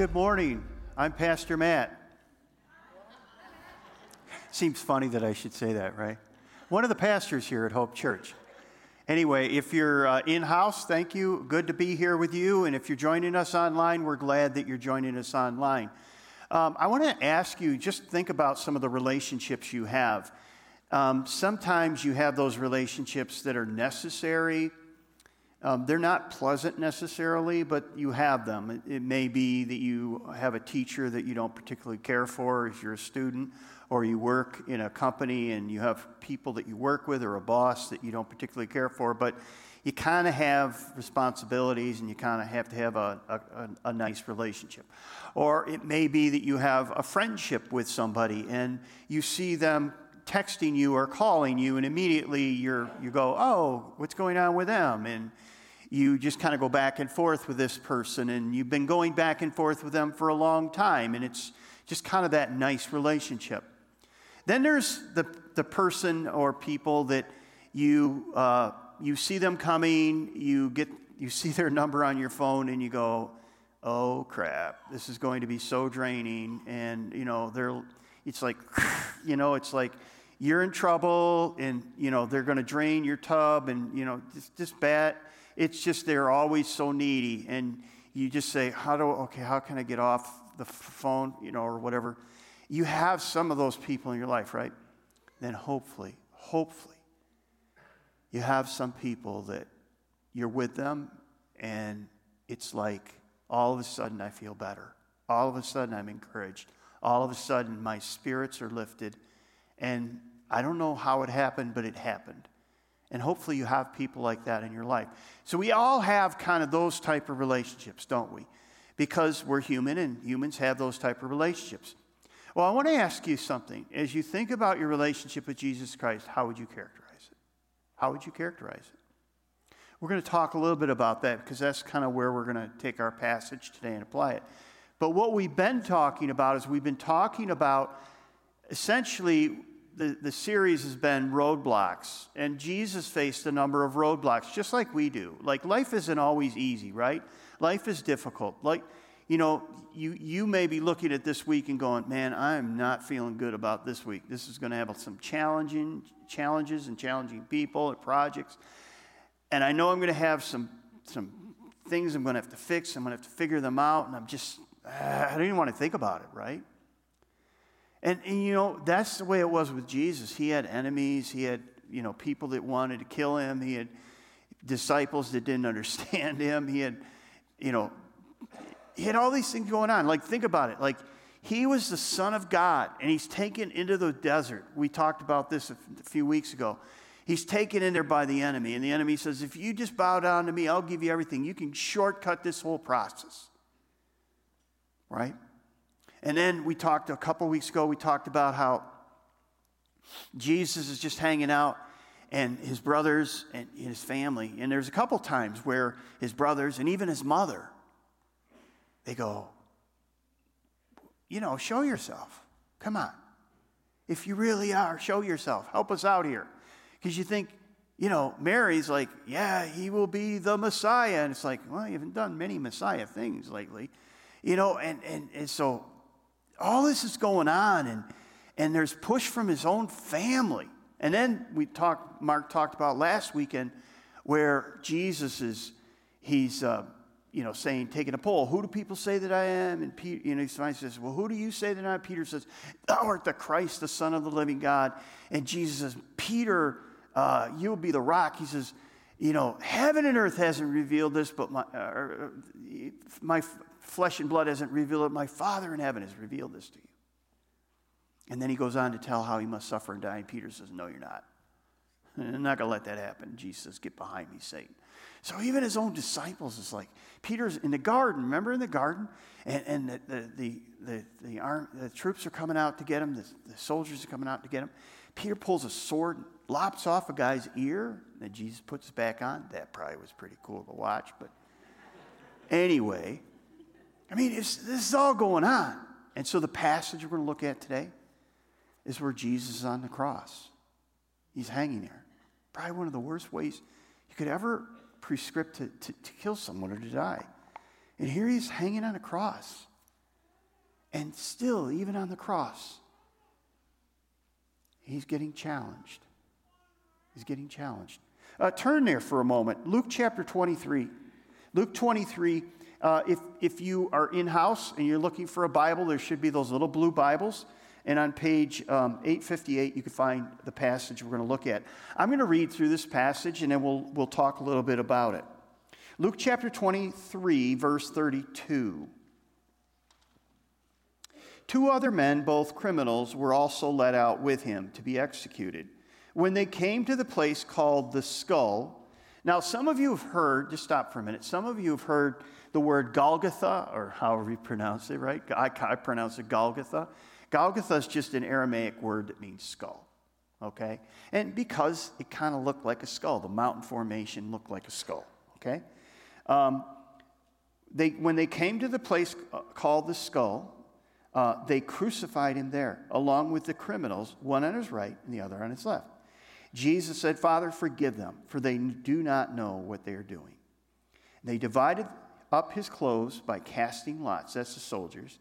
Good morning. I'm Pastor Matt. Seems funny that I should say that, right? One of the pastors here at Hope Church. Anyway, if you're uh, in house, thank you. Good to be here with you. And if you're joining us online, we're glad that you're joining us online. Um, I want to ask you just think about some of the relationships you have. Um, sometimes you have those relationships that are necessary. Um, they're not pleasant necessarily, but you have them. It, it, may be that you have a teacher that you don't particularly care for if you're a student, or you work in a company and you have people that you work with, or a boss that you don't particularly care for, but you kind of have responsibilities and you kind of have to have a, a, a, nice relationship. Or it may be that you have a friendship with somebody and you see them texting you or calling you, and immediately you're, you go, Oh, what's going on with them? And you just kind of go back and forth with this person, and you've been going back and forth with them for a long time, and it's just kind of that nice relationship. Then there's the, the person or people that you. Uh, you see them coming, you, get, you see their number on your phone, and you go, oh crap, this is going to be so draining. And, you know, they're, it's like, you know, it's like you're in trouble and, you know, they're going to drain your tub and, you know, just, just bad. It's just they're always so needy. And you just say, how do, okay, how can I get off the phone, you know, or whatever. You have some of those people in your life, right? Then hopefully, hopefully, you have some people that you're with them and it's like all of a sudden I feel better. All of a sudden I'm encouraged. All of a sudden my spirits are lifted. And I don't know how it happened, but it happened. And hopefully you have people like that in your life. So we all have kind of those type of relationships, don't we? Because we're human and humans have those type of relationships. Well, I want to ask you something. As you think about your relationship with Jesus Christ, how would you characterize? It? How would you characterize it? We're going to talk a little bit about that because that's kind of where we're going to take our passage today and apply it. But what we've been talking about is we've been talking about essentially the, the series has been roadblocks. And Jesus faced a number of roadblocks, just like we do. Like life isn't always easy, right? Life is difficult. Like, you know, you, you may be looking at this week and going, man, I'm not feeling good about this week. This is going to have some challenging challenges and challenging people and projects. And I know I'm going to have some, some things I'm going to have to fix. I'm going to have to figure them out. And I'm just, ah, I don't even want to think about it, right? And, and, you know, that's the way it was with Jesus. He had enemies, he had, you know, people that wanted to kill him, he had disciples that didn't understand him, he had, you know, he had all these things going on. Like, think about it. Like, he was the Son of God, and he's taken into the desert. We talked about this a few weeks ago. He's taken in there by the enemy, and the enemy says, If you just bow down to me, I'll give you everything. You can shortcut this whole process. Right? And then we talked a couple weeks ago, we talked about how Jesus is just hanging out and his brothers and his family. And there's a couple times where his brothers and even his mother they go, you know, show yourself. Come on. If you really are, show yourself. Help us out here. Because you think, you know, Mary's like, yeah, he will be the Messiah. And it's like, well, you haven't done many Messiah things lately. You know, and, and, and so all this is going on, and, and there's push from his own family. And then we talked, Mark talked about last weekend where Jesus is, he's, uh, you know, saying, taking a poll, who do people say that I am? And Peter, you know, somebody says, well, who do you say that I am? Peter says, thou art the Christ, the Son of the living God. And Jesus says, Peter, uh, you'll be the rock. He says, you know, heaven and earth hasn't revealed this, but my, uh, my flesh and blood hasn't revealed it. My Father in heaven has revealed this to you. And then he goes on to tell how he must suffer and die. And Peter says, no, you're not. I'm not going to let that happen. Jesus says, get behind me, Satan. So even his own disciples is like, Peter's in the garden, remember in the garden? And, and the, the, the, the, the, arm, the troops are coming out to get him, the, the soldiers are coming out to get him. Peter pulls a sword, lops off a guy's ear, and Jesus puts it back on. That probably was pretty cool to watch, but anyway, I mean, this is all going on. And so the passage we're going to look at today is where Jesus is on the cross. He's hanging there. Probably one of the worst ways you could ever prescript to, to, to kill someone or to die. And here he's hanging on a cross. And still, even on the cross, he's getting challenged. He's getting challenged. Uh, turn there for a moment. Luke chapter 23. Luke 23. Uh, if, if you are in house and you're looking for a Bible, there should be those little blue Bibles. And on page um, 858, you can find the passage we're going to look at. I'm going to read through this passage and then we'll, we'll talk a little bit about it. Luke chapter 23, verse 32. Two other men, both criminals, were also led out with him to be executed. When they came to the place called the skull, now some of you have heard, just stop for a minute, some of you have heard the word Golgotha, or however you pronounce it, right? I, I pronounce it Golgotha. Golgotha is just an Aramaic word that means skull, okay? And because it kind of looked like a skull, the mountain formation looked like a skull, okay? Um, they, when they came to the place uh, called the skull, uh, they crucified him there, along with the criminals, one on his right and the other on his left. Jesus said, Father, forgive them, for they do not know what they are doing. They divided up his clothes by casting lots. That's the soldiers.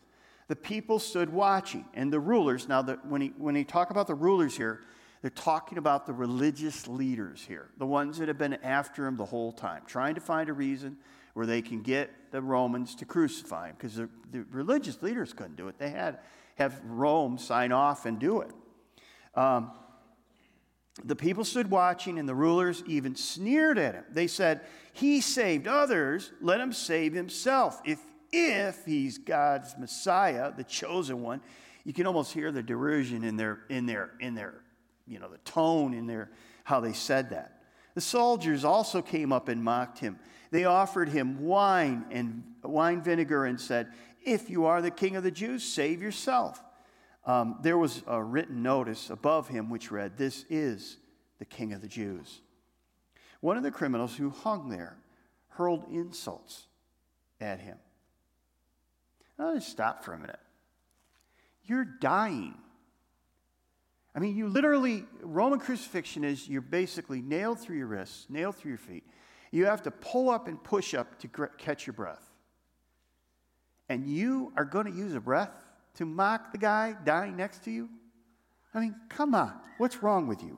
The people stood watching, and the rulers. Now, the, when, he, when he talk about the rulers here, they're talking about the religious leaders here, the ones that have been after him the whole time, trying to find a reason where they can get the Romans to crucify him, because the, the, religious leaders couldn't do it. They had have Rome sign off and do it. Um, the people stood watching, and the rulers even sneered at him. They said, He saved others, let him save himself. If, if he's God's Messiah, the chosen one, you can almost hear the derision in their, in their, in their, you know, the tone in their, how they said that. The soldiers also came up and mocked him. They offered him wine and wine vinegar and said, If you are the king of the Jews, save yourself um, there was a written notice above him which read, This is the King of the Jews. One of the criminals who hung there hurled insults at him. Now, just stop for a minute. You're dying. I mean, you literally, Roman crucifixion is you're basically nailed through your wrists, nailed through your feet. You have to pull up and push up to catch your breath. And you are going to use a breath to mock the guy dying next to you? I mean, come on. What's wrong with you?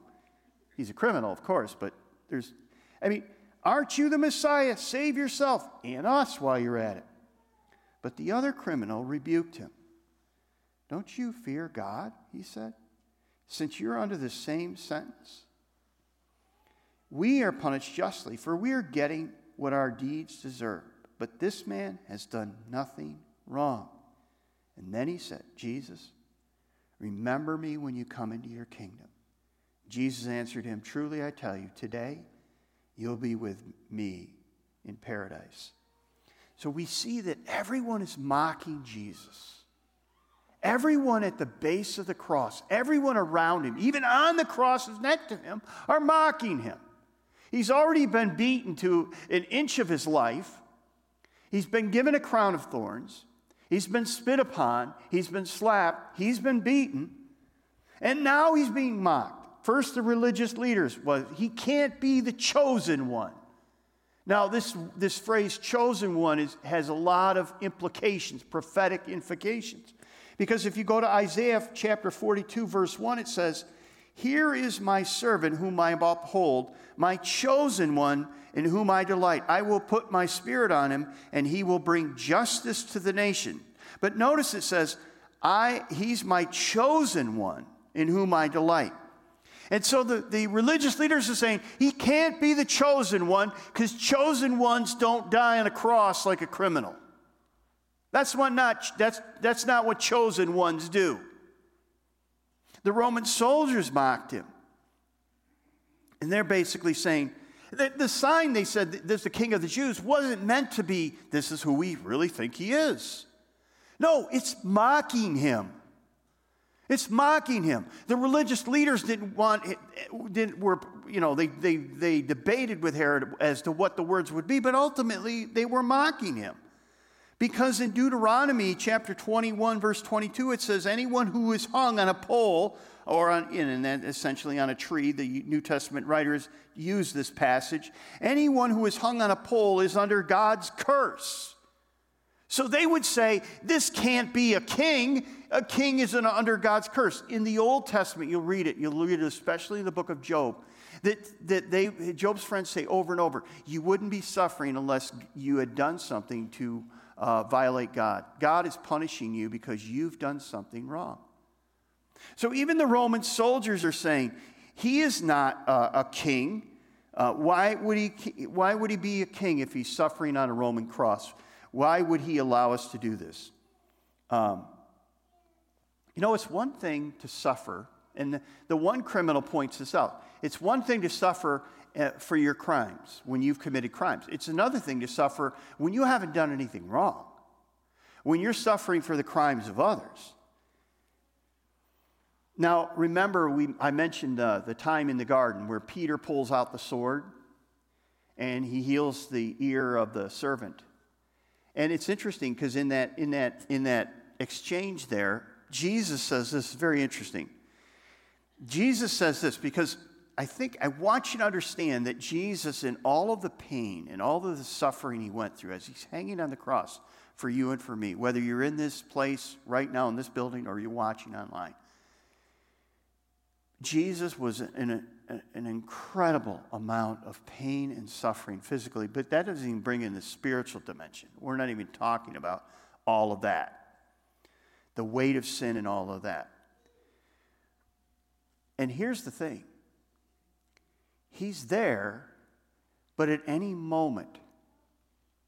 He's a criminal, of course, but there's, I mean, aren't you the Messiah? Save yourself and us while you're at it. But the other criminal rebuked him. Don't you fear God? He said, since you're under the same sentence. We are punished justly, for we are getting what our deeds deserve. But this man has done nothing wrong. And then he said, Jesus, remember me when you come into your kingdom. Jesus answered him, Truly I tell you, today you'll be with me in paradise. So we see that everyone is mocking Jesus. Everyone at the base of the cross, everyone around him, even on the crosses next to him, are mocking him. He's already been beaten to an inch of his life. He's been given a crown of thorns. He's been spit upon, he's been slapped, he's been beaten, and now he's being mocked. First, the religious leaders was he can't be the chosen one. Now, this, this phrase chosen one is, has a lot of implications, prophetic implications. Because if you go to Isaiah chapter 42, verse 1, it says, Here is my servant whom I uphold, my chosen one in whom I delight. I will put my spirit on him, and he will bring justice to the nation. But notice it says, I, he's my chosen one in whom I delight. And so the, the religious leaders are saying he can't be the chosen one because chosen ones don't die on a cross like a criminal. That's, what not, that's, that's not what chosen ones do. The Roman soldiers mocked him. And they're basically saying, the, the sign they said, this is the king of the Jews, wasn't meant to be, this is who we really think he is. No, it's mocking him. It's mocking him. The religious leaders didn't want, didn't, were, you know, they, they, they debated with Herod as to what the words would be, but ultimately they were mocking him. Because in Deuteronomy chapter 21, verse 22, it says, Anyone who is hung on a pole or on, and then essentially on a tree. The New Testament writers use this passage. Anyone who is hung on a pole is under God's curse. So they would say, This can't be a king. A king is an, under God's curse. In the Old Testament, you'll read it, you'll read it especially in the book of Job, that, that they, Job's friends say over and over, You wouldn't be suffering unless you had done something to uh, violate God. God is punishing you because you've done something wrong. So even the Roman soldiers are saying, He is not uh, a king. Uh, why, would he, why would he be a king if he's suffering on a Roman cross? Why would he allow us to do this? Um, you know, it's one thing to suffer, and the, the one criminal points this out. It's one thing to suffer for your crimes when you've committed crimes, it's another thing to suffer when you haven't done anything wrong, when you're suffering for the crimes of others. Now, remember, we, I mentioned uh, the time in the garden where Peter pulls out the sword and he heals the ear of the servant. And it's interesting because in that, in, that, in that exchange there, Jesus says this is very interesting. Jesus says this because I think I want you to understand that Jesus, in all of the pain and all of the suffering he went through as he's hanging on the cross for you and for me, whether you're in this place right now in this building or you're watching online, Jesus was in a, an incredible amount of pain and suffering physically, but that doesn't even bring in the spiritual dimension. We're not even talking about all of that the weight of sin and all of that. And here's the thing He's there, but at any moment,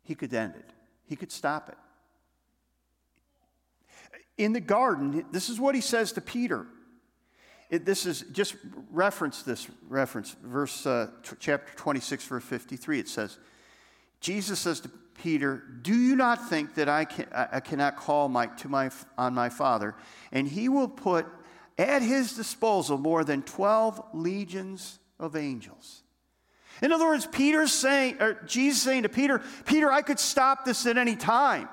He could end it, He could stop it. In the garden, this is what He says to Peter. It, this is just reference this reference verse uh, t- chapter 26 verse 53 it says jesus says to peter do you not think that i, can, I cannot call my, to my, on my father and he will put at his disposal more than 12 legions of angels in other words peter's saying or jesus saying to peter peter i could stop this at any time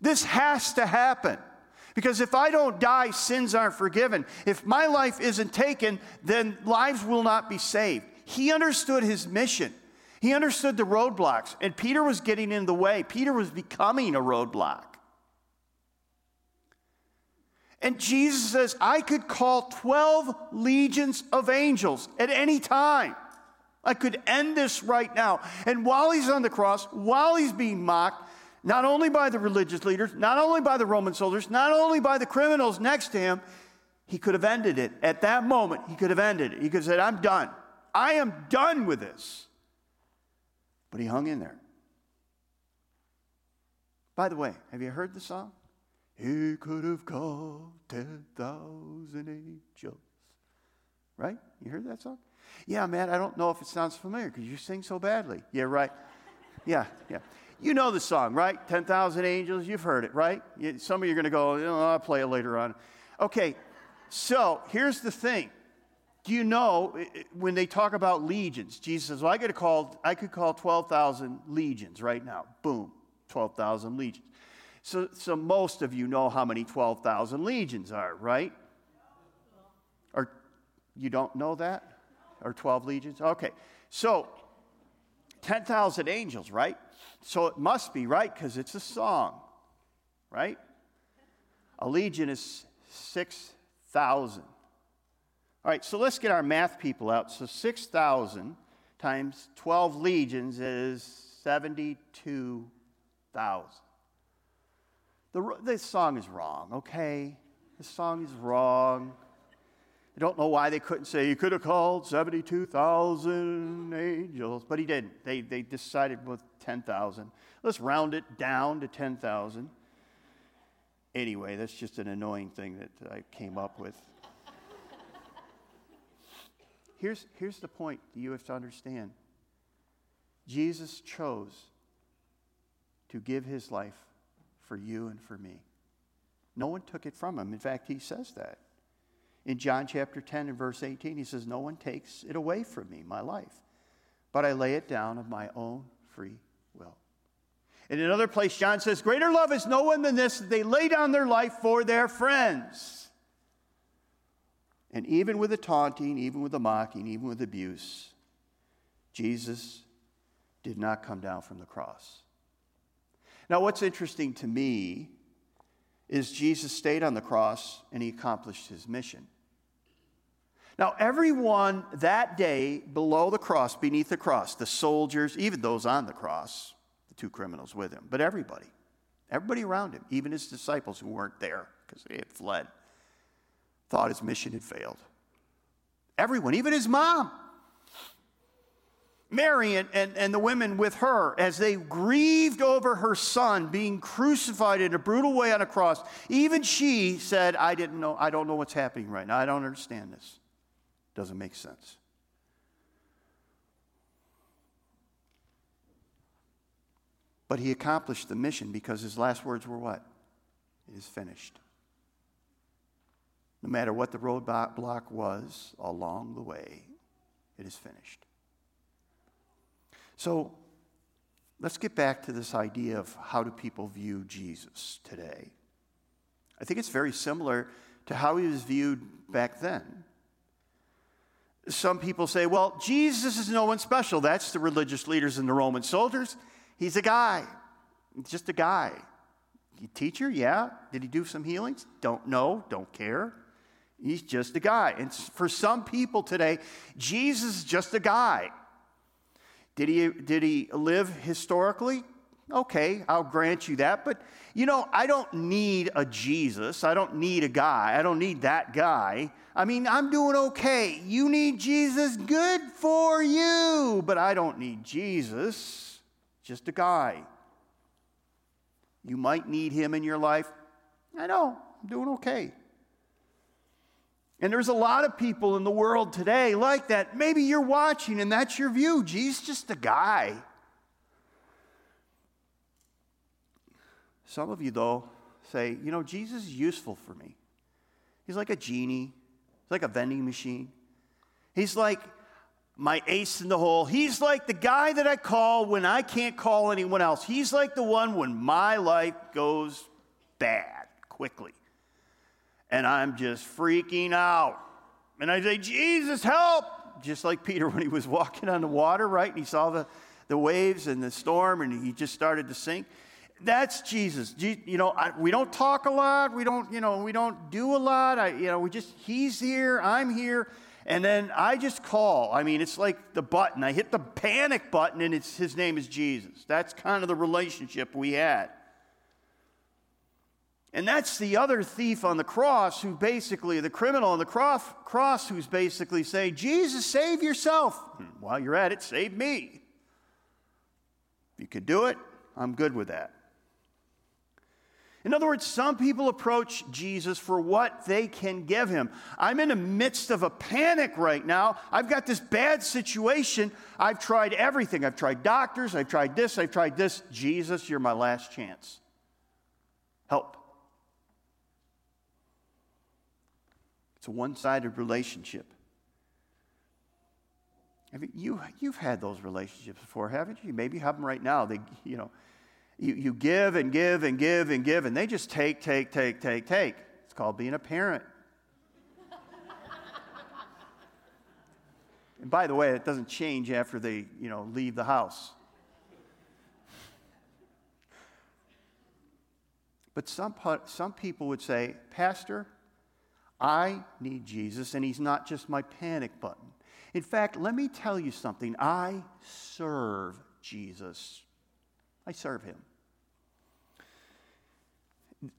this has to happen because if I don't die, sins aren't forgiven. If my life isn't taken, then lives will not be saved. He understood his mission. He understood the roadblocks, and Peter was getting in the way. Peter was becoming a roadblock. And Jesus says, I could call 12 legions of angels at any time. I could end this right now. And while he's on the cross, while he's being mocked, not only by the religious leaders, not only by the Roman soldiers, not only by the criminals next to him, he could have ended it. At that moment, he could have ended it. He could have said, I'm done. I am done with this. But he hung in there. By the way, have you heard the song? He could have called 10,000 angels. Right? You heard that song? Yeah, man, I don't know if it sounds familiar because you sing so badly. Yeah, right. Yeah, yeah. You know the song, right? 10,000 Angels. You've heard it, right? Some of you are going to go, oh, I'll play it later on. Okay, so here's the thing. Do you know when they talk about legions, Jesus says, Well, I could call, I could call 12,000 legions right now. Boom, 12,000 legions. So, so most of you know how many 12,000 legions are, right? Or you don't know that? Or 12 legions? Okay. So 10,000 angels, right? So it must be, right? Because it's a song, right? A legion is 6,000. All right, so let's get our math people out. So 6,000 times 12 legions is 72,000. The, this song is wrong, okay? This song is wrong. I don't know why they couldn't say, he could have called 72,000 angels, but he didn't. They, they decided with 10,000. Let's round it down to 10,000. Anyway, that's just an annoying thing that I came up with. here's, here's the point that you have to understand Jesus chose to give his life for you and for me. No one took it from him. In fact, he says that. In John chapter 10 and verse 18, he says, No one takes it away from me, my life, but I lay it down of my own free will. In another place, John says, Greater love is no one than this, that they lay down their life for their friends. And even with the taunting, even with the mocking, even with abuse, Jesus did not come down from the cross. Now, what's interesting to me is Jesus stayed on the cross and he accomplished his mission. Now, everyone that day below the cross, beneath the cross, the soldiers, even those on the cross, the two criminals with him, but everybody, everybody around him, even his disciples who weren't there because they had fled, thought his mission had failed. Everyone, even his mom, Mary and, and, and, the women with her, as they grieved over her son being crucified in a brutal way on a cross, even she said, I didn't know, I don't know what's happening right now. I don't understand this. Doesn't make sense. But he accomplished the mission because his last words were what? It is finished. No matter what the roadblock was along the way, it is finished. So let's get back to this idea of how do people view Jesus today. I think it's very similar to how he was viewed back then. Some people say, well, Jesus is no one special. That's the religious leaders and the Roman soldiers. He's a guy, just a guy. A Teacher, yeah. Did he do some healings? Don't know, don't care. He's just a guy. And for some people today, Jesus is just a guy. Did he, did he live historically? Okay, I'll grant you that. But, you know, I don't need a Jesus. I don't need a guy. I don't need that guy. I mean, I'm doing okay. You need Jesus, good for you. But I don't need Jesus, just a guy. You might need him in your life. I know, I'm doing okay. And there's a lot of people in the world today like that. Maybe you're watching and that's your view. Jesus just a guy. Some of you, though, say, you know, Jesus is useful for me. He's like a genie, he's like a vending machine. He's like my ace in the hole. He's like the guy that I call when I can't call anyone else. He's like the one when my life goes bad quickly and I'm just freaking out. And I say, Jesus, help! Just like Peter when he was walking on the water, right? And he saw the, the waves and the storm and he just started to sink. That's Jesus. You know, I, we don't talk a lot. We don't, you know, we don't do a lot. I, you know, we just, he's here, I'm here. And then I just call. I mean, it's like the button. I hit the panic button and it's, his name is Jesus. That's kind of the relationship we had. And that's the other thief on the cross who basically, the criminal on the cross, cross who's basically saying, Jesus, save yourself. Hmm, while you're at it, save me. If you could do it, I'm good with that. In other words, some people approach Jesus for what they can give him. I'm in the midst of a panic right now. I've got this bad situation. I've tried everything. I've tried doctors, I've tried this, I've tried this. Jesus, you're my last chance. Help. It's a one sided relationship. Have you, you've had those relationships before, haven't you? Maybe you have them right now. They, you know, you, you give and give and give and give, and they just take, take, take, take, take. It's called being a parent. and by the way, it doesn't change after they, you know, leave the house. But some, some people would say, Pastor, I need Jesus, and He's not just my panic button. In fact, let me tell you something. I serve Jesus, I serve Him.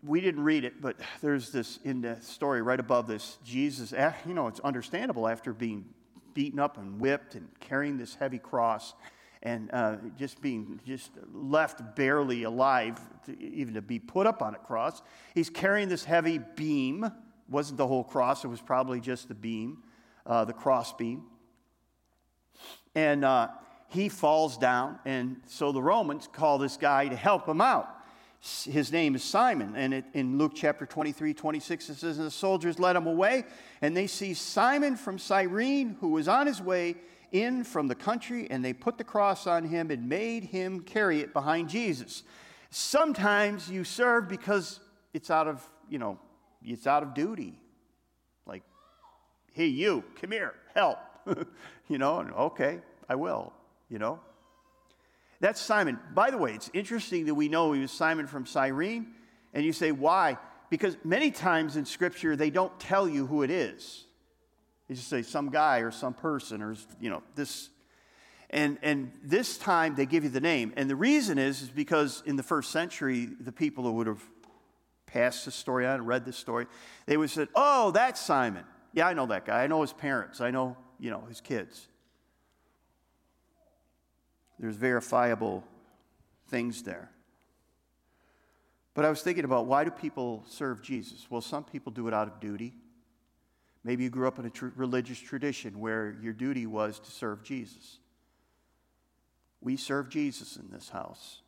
We didn't read it, but there's this in the story right above this. Jesus, you know, it's understandable after being beaten up and whipped and carrying this heavy cross and uh, just being just left barely alive to, even to be put up on a cross. He's carrying this heavy beam wasn't the whole cross, it was probably just the beam, uh, the cross beam. And uh, he falls down, and so the Romans call this guy to help him out. His name is Simon, and it, in Luke chapter 23, 26, it says, And the soldiers led him away, and they see Simon from Cyrene, who was on his way in from the country, and they put the cross on him and made him carry it behind Jesus. Sometimes you serve because it's out of, you know, it's out of duty. Like, hey, you, come here, help. you know, and okay, I will, you know. That's Simon. By the way, it's interesting that we know he was Simon from Cyrene. And you say, why? Because many times in Scripture, they don't tell you who it is. They just say some guy or some person or, you know, this. And, and this time they give you the name. And the reason is, is because in the first century, the people who would have passed the story on, read the story, they would say, oh, that's Simon. Yeah, I know that guy. I know his parents. I know, you know, his kids. There's verifiable things there. But I was thinking about why do people serve Jesus? Well, some people do it out of duty. Maybe you grew up in a tr- religious tradition where your duty was to serve Jesus. We serve Jesus in this house.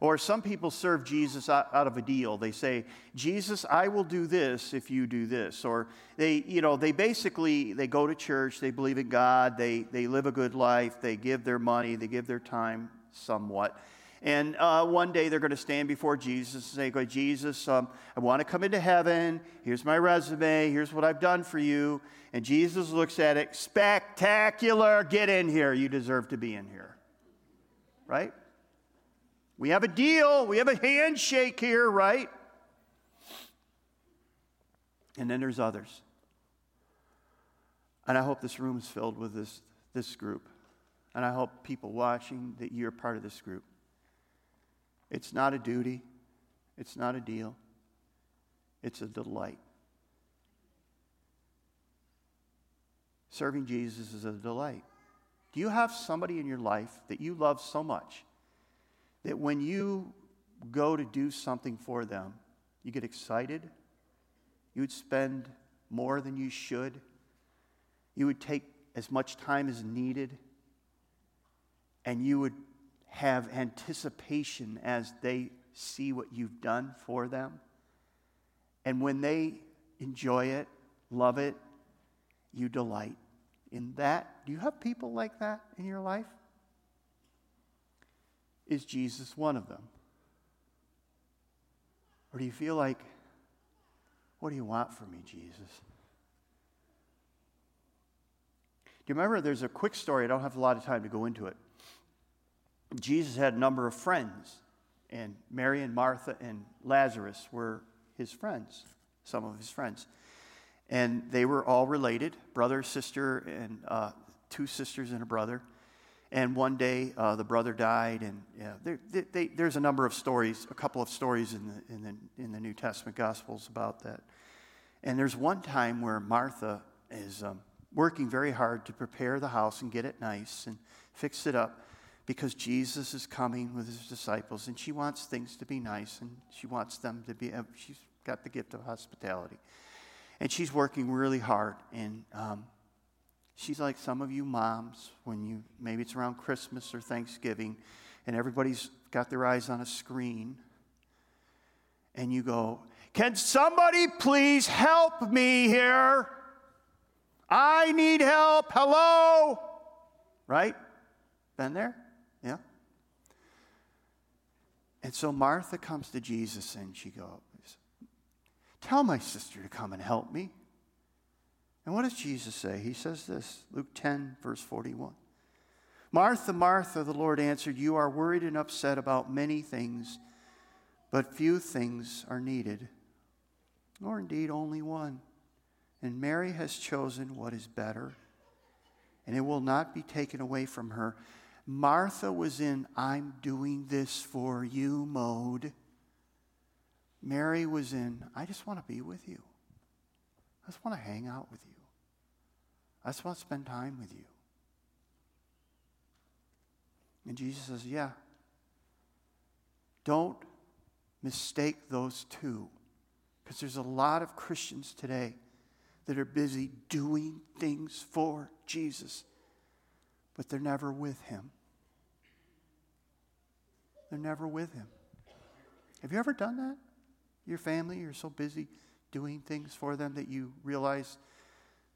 Or some people serve Jesus out, of a deal. They say, Jesus, I will do this if you do this. Or they, you know, they basically, they go to church, they believe in God, they, they live a good life, they give their money, they give their time somewhat. And uh, one day they're going to stand before Jesus and say, Go, Jesus, um, I want to come into heaven. Here's my resume. Here's what I've done for you. And Jesus looks at it, spectacular. Get in here. You deserve to be in here. Right? We have a deal, we have a handshake here, right? And then there's others. And I hope this room is filled with this, this group. And I hope people watching that you're part of this group. It's not a duty, it's not a deal, it's a delight. Serving Jesus is a delight. Do you have somebody in your life that you love so much that when you go to do something for them, you get excited, you would spend more than you should, you would take as much time as needed, and you would have anticipation as they see what you've done for them. And when they enjoy it, love it, you delight in that. Do you have people like that in your life? Is Jesus one of them? Or do you feel like, what do you want from me, Jesus? Do you remember there's a quick story? I don't have a lot of time to go into it. Jesus had a number of friends, and Mary and Martha and Lazarus were his friends, some of his friends. And they were all related brother, sister, and uh, two sisters and a brother. And one day uh, the brother died, and yeah, they, they, there's a number of stories, a couple of stories in the, in, the, in the New Testament Gospels about that. And there's one time where Martha is um, working very hard to prepare the house and get it nice and fix it up because Jesus is coming with his disciples, and she wants things to be nice, and she wants them to be, she's got the gift of hospitality. And she's working really hard, and um, She's like some of you moms when you, maybe it's around Christmas or Thanksgiving, and everybody's got their eyes on a screen, and you go, Can somebody please help me here? I need help. Hello? Right? Been there? Yeah? And so Martha comes to Jesus and she goes, Tell my sister to come and help me. And what does Jesus say? He says this Luke 10, verse 41. Martha, Martha, the Lord answered, You are worried and upset about many things, but few things are needed, or indeed only one. And Mary has chosen what is better, and it will not be taken away from her. Martha was in I'm doing this for you mode. Mary was in I just want to be with you. I just want to hang out with you. I just want to spend time with you. And Jesus says, Yeah. Don't mistake those two. Because there's a lot of Christians today that are busy doing things for Jesus, but they're never with Him. They're never with Him. Have you ever done that? Your family, you're so busy doing things for them that you realize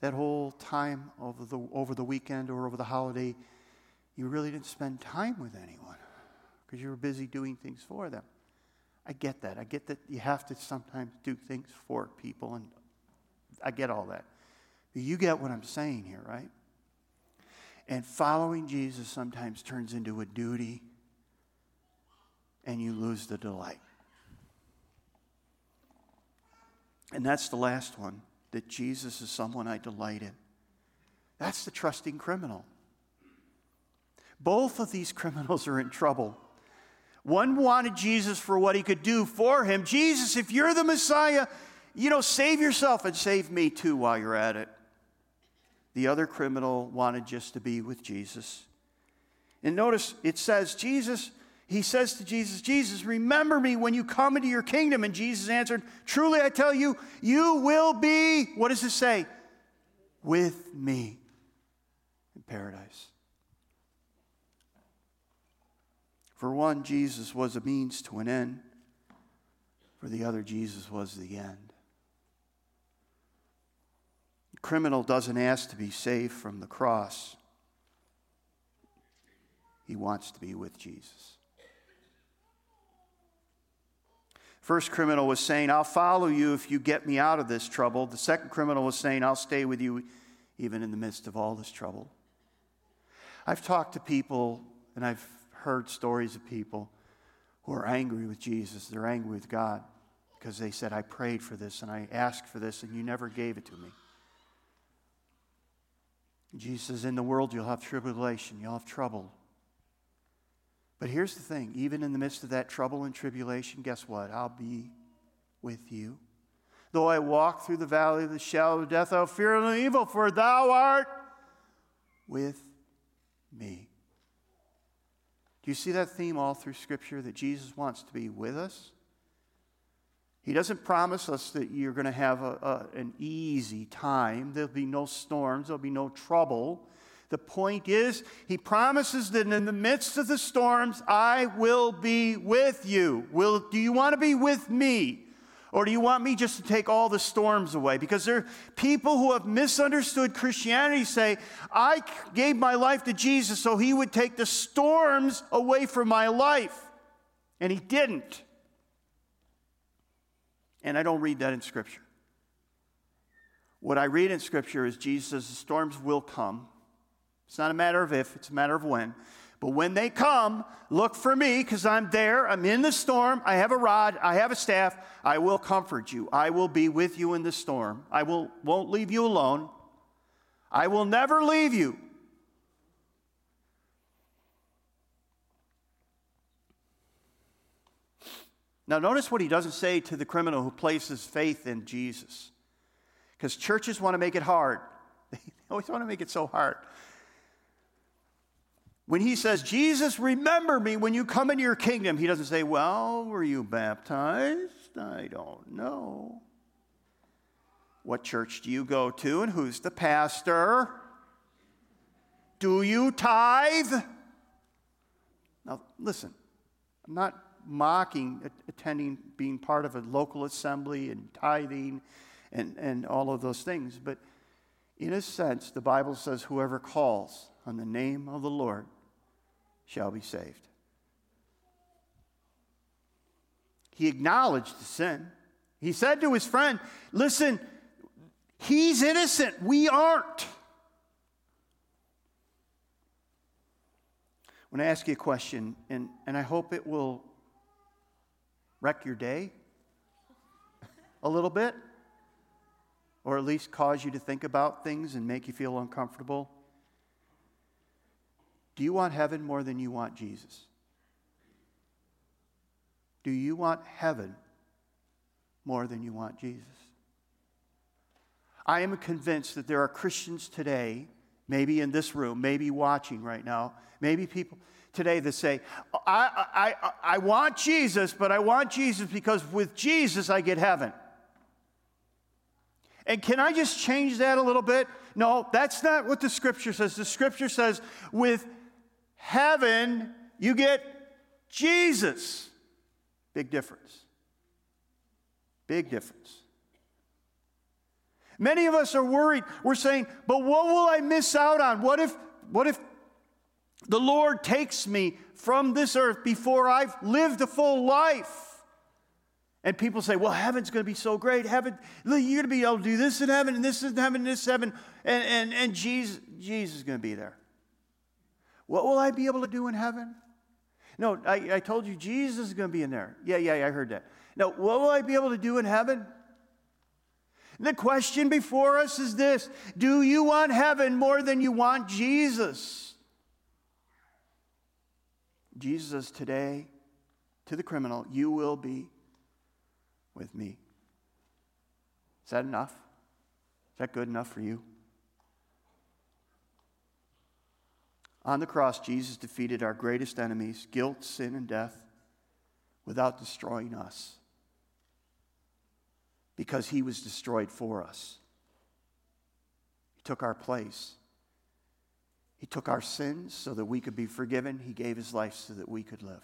that whole time over the, over the weekend or over the holiday, you really didn't spend time with anyone because you were busy doing things for them. I get that. I get that you have to sometimes do things for people, and I get all that. But you get what I'm saying here, right? And following Jesus sometimes turns into a duty, and you lose the delight. And that's the last one that Jesus is someone I delight in. That's the trusting criminal. Both of these criminals are in trouble. One wanted Jesus for what he could do for him. Jesus, if you're the Messiah, you know, save yourself and save me too while you're at it. The other criminal wanted just to be with Jesus. And notice it says, Jesus, he says to Jesus, Jesus, remember me when you come into your kingdom. And Jesus answered, Truly I tell you, you will be, what does it say? With me in paradise. For one, Jesus was a means to an end. For the other, Jesus was the end. The criminal doesn't ask to be saved from the cross, he wants to be with Jesus. First criminal was saying, I'll follow you if you get me out of this trouble. The second criminal was saying, I'll stay with you even in the midst of all this trouble. I've talked to people and I've heard stories of people who are angry with Jesus. They're angry with God because they said, I prayed for this and I asked for this and you never gave it to me. Jesus In the world you'll have tribulation, you'll have trouble. But here's the thing even in the midst of that trouble and tribulation, guess what? I'll be with you. Though I walk through the valley of the shadow of death, I'll fear no evil, for thou art with me. Do you see that theme all through Scripture that Jesus wants to be with us? He doesn't promise us that you're going to have a, a, an easy time. There'll be no storms, there'll be no trouble. The point is, he promises that in the midst of the storms, I will be with you. Will, do you want to be with me? Or do you want me just to take all the storms away? Because there are people who have misunderstood Christianity say, I gave my life to Jesus so he would take the storms away from my life. And he didn't. And I don't read that in Scripture. What I read in Scripture is Jesus says the storms will come. It's not a matter of if, it's a matter of when. But when they come, look for me because I'm there. I'm in the storm. I have a rod. I have a staff. I will comfort you. I will be with you in the storm. I will, won't leave you alone. I will never leave you. Now, notice what he doesn't say to the criminal who places faith in Jesus. Because churches want to make it hard. They always want to make it so hard. When he says, Jesus, remember me when you come into your kingdom, he doesn't say, Well, were you baptized? I don't know. What church do you go to and who's the pastor? Do you tithe? Now, listen, I'm not mocking attending, being part of a local assembly and tithing and, and all of those things, but in a sense, the Bible says, Whoever calls on the name of the Lord shall be saved. He acknowledged the sin. He said to his friend, Listen, he's innocent. We aren't. I want to ask you a question, and, and I hope it will wreck your day a little bit, or at least cause you to think about things and make you feel uncomfortable. Do you want heaven more than you want Jesus? Do you want heaven more than you want Jesus? I am convinced that there are Christians today, maybe in this room, maybe watching right now, maybe people today that say, I, I, I, want Jesus, but I want Jesus because with Jesus I get heaven. And can I just change that a little bit? No, that's not what the scripture says. The scripture says, with heaven, you get Jesus. Big difference. Big difference. Many of us are worried. We're saying, but what will I miss out on? What if, what if the Lord takes me from this earth before I've lived a full life? And people say, well, heaven's going to be so great. Heaven, you're going to be able to do this in heaven, and this is in heaven, and this in heaven. And, and, and Jesus, Jesus is going to be there. What will I be able to do in heaven? No, I, I told you Jesus is going to be in there. Yeah, yeah, yeah, I heard that. Now, what will I be able to do in heaven? The question before us is this Do you want heaven more than you want Jesus? Jesus, today, to the criminal, you will be with me. Is that enough? Is that good enough for you? On the cross, Jesus defeated our greatest enemies, guilt, sin, and death, without destroying us because he was destroyed for us. He took our place. He took our sins so that we could be forgiven. He gave his life so that we could live.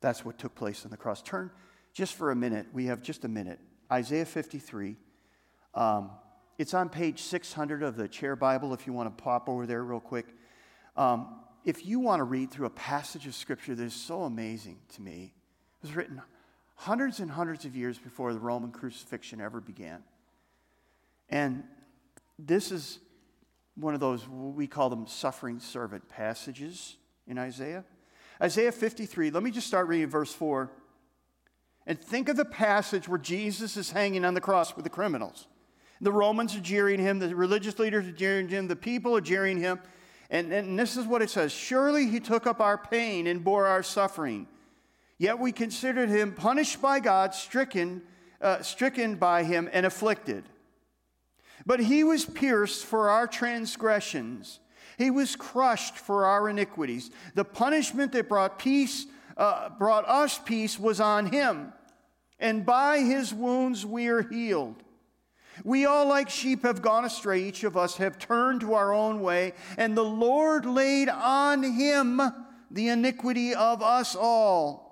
That's what took place on the cross. Turn just for a minute. We have just a minute. Isaiah 53. Um, it's on page 600 of the chair Bible if you want to pop over there real quick. Um, if you want to read through a passage of scripture that is so amazing to me, it was written hundreds and hundreds of years before the Roman crucifixion ever began. And this is one of those, we call them suffering servant passages in Isaiah. Isaiah 53, let me just start reading verse 4. And think of the passage where Jesus is hanging on the cross with the criminals. The Romans are jeering him, the religious leaders are jeering him, the people are jeering him. And, and this is what it says Surely he took up our pain and bore our suffering. Yet we considered him punished by God, stricken, uh, stricken by him, and afflicted. But he was pierced for our transgressions, he was crushed for our iniquities. The punishment that brought peace, uh, brought us peace, was on him, and by his wounds we are healed. We all, like sheep, have gone astray. Each of us have turned to our own way, and the Lord laid on him the iniquity of us all.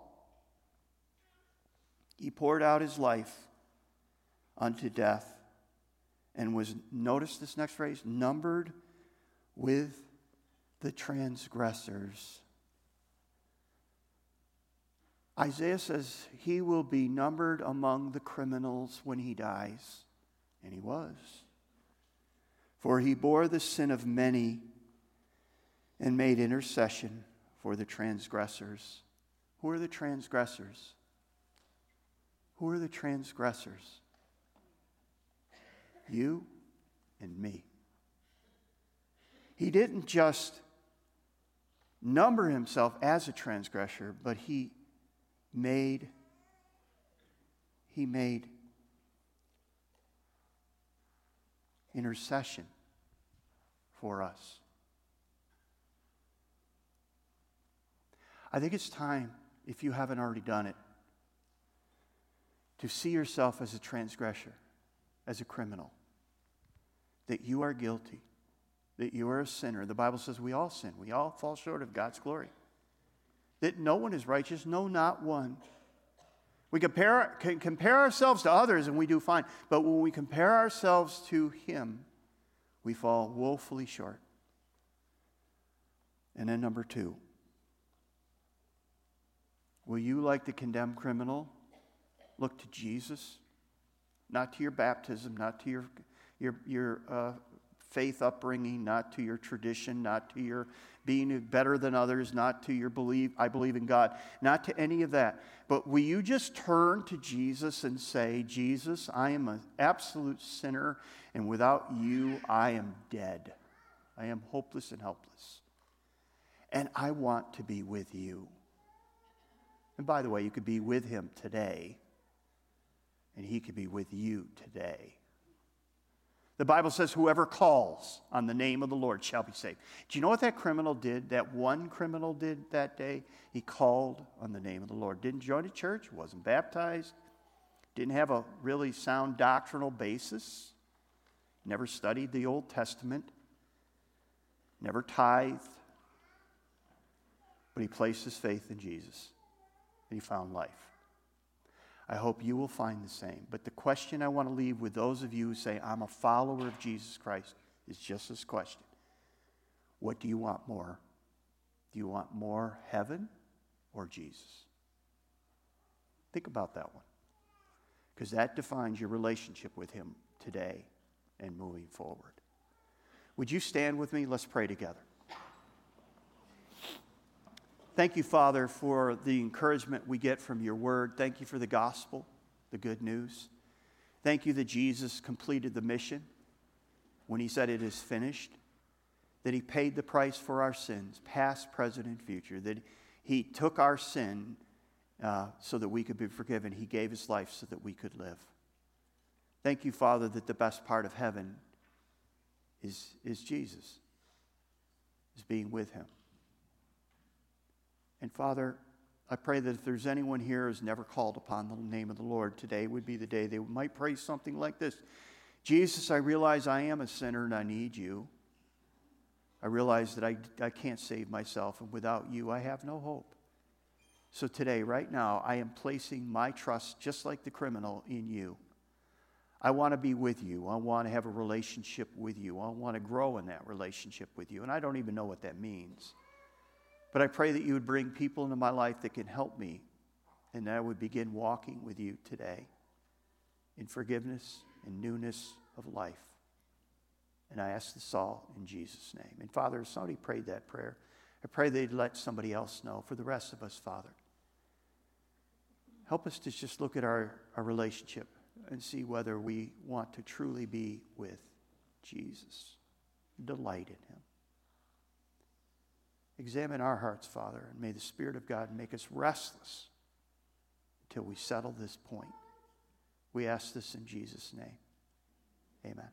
He poured out his life unto death and was, notice this next phrase, numbered with the transgressors. Isaiah says he will be numbered among the criminals when he dies. And he was. For he bore the sin of many and made intercession for the transgressors. Who are the transgressors? Who are the transgressors? You and me. He didn't just number himself as a transgressor, but he made he made intercession for us. I think it's time, if you haven't already done it, to see yourself as a transgressor, as a criminal, that you are guilty, that you are a sinner. The Bible says we all sin, we all fall short of God's glory, that no one is righteous, no, not one. We compare, compare ourselves to others and we do fine, but when we compare ourselves to Him, we fall woefully short. And then, number two, will you, like the condemned criminal, look to Jesus, not to your baptism, not to your, your, your uh, faith upbringing, not to your tradition, not to your being better than others, not to your belief, I believe in God, not to any of that. But will you just turn to Jesus and say, Jesus, I am an absolute sinner, and without you, I am dead. I am hopeless and helpless. And I want to be with you. And by the way, you could be with him today and he could be with you today. The Bible says, whoever calls on the name of the Lord shall be saved. Do you know what that criminal did? That one criminal did that day? He called on the name of the Lord. Didn't join a church, wasn't baptized, didn't have a really sound doctrinal basis, never studied the Old Testament, never tithed, but he placed his faith in Jesus and he found life. I hope you will find the same. But the question I want to leave with those of you who say, I'm a follower of Jesus Christ, is just this question What do you want more? Do you want more heaven or Jesus? Think about that one. Because that defines your relationship with Him today and moving forward. Would you stand with me? Let's pray together. Thank you, Father, for the encouragement we get from your word. Thank you for the gospel, the good news. Thank you that Jesus completed the mission when he said it is finished, that he paid the price for our sins, past, present, and future, that he took our sin uh, so that we could be forgiven. He gave his life so that we could live. Thank you, Father, that the best part of heaven is, is Jesus, is being with him. And Father, I pray that if there's anyone here who's never called upon the name of the Lord, today would be the day they might pray something like this Jesus, I realize I am a sinner and I need you. I realize that I, I can't save myself, and without you, I have no hope. So today, right now, I am placing my trust, just like the criminal, in you. I want to be with you. I want to have a relationship with you. I want to grow in that relationship with you. And I don't even know what that means. But I pray that you would bring people into my life that can help me, and that I would begin walking with you today in forgiveness and newness of life. And I ask this all in Jesus' name. And Father, if somebody prayed that prayer, I pray they'd let somebody else know. For the rest of us, Father, help us to just look at our, our relationship and see whether we want to truly be with Jesus, delight in Him. Examine our hearts, Father, and may the Spirit of God make us restless until we settle this point. We ask this in Jesus' name. Amen.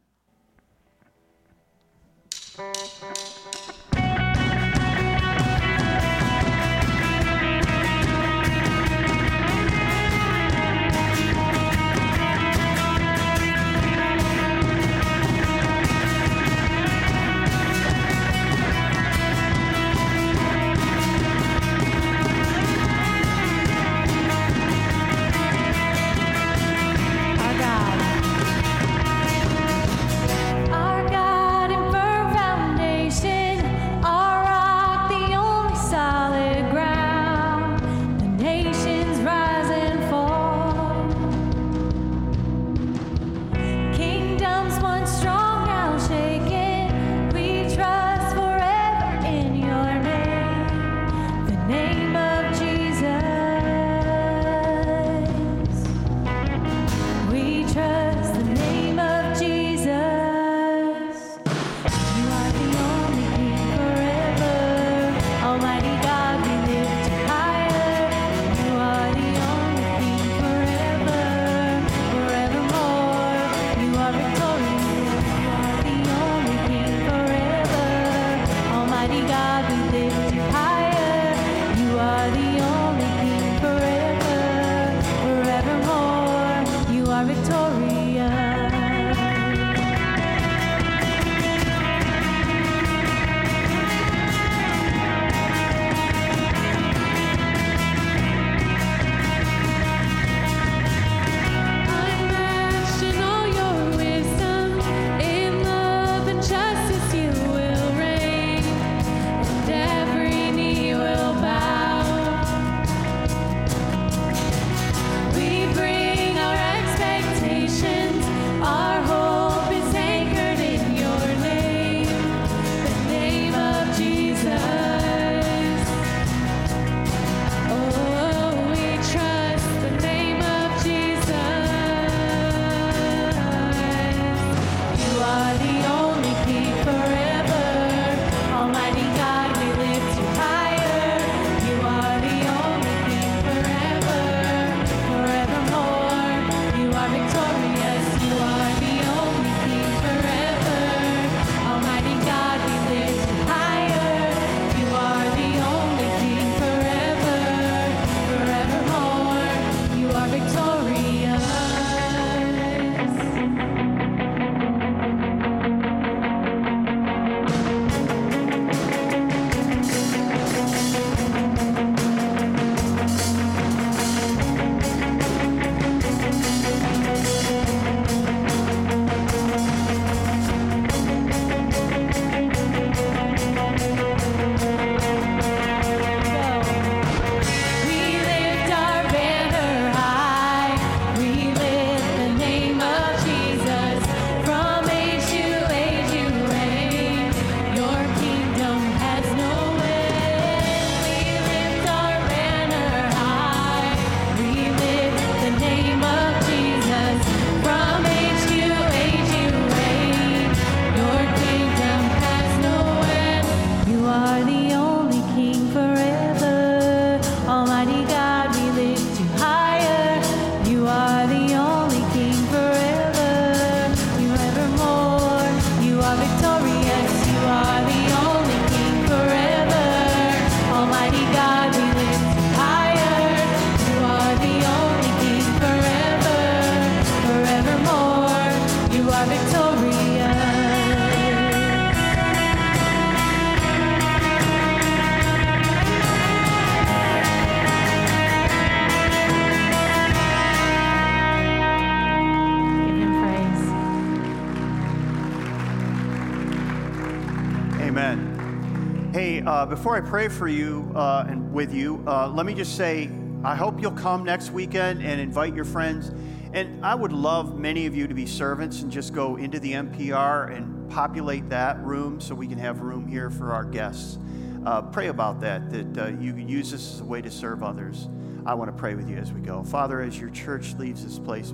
Before I pray for you uh, and with you, uh, let me just say I hope you'll come next weekend and invite your friends. And I would love many of you to be servants and just go into the MPR and populate that room so we can have room here for our guests. Uh, pray about that, that uh, you use this as a way to serve others. I want to pray with you as we go. Father, as your church leaves this place,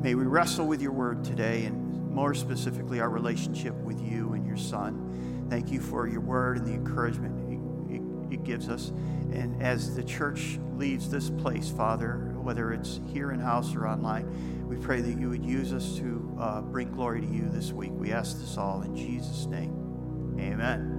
may we wrestle with your word today and more specifically our relationship with you and your son. Thank you for your word and the encouragement it gives us. And as the church leaves this place, Father, whether it's here in house or online. We pray that you would use us to uh, bring glory to you this week. We ask this all in Jesus' name. Amen.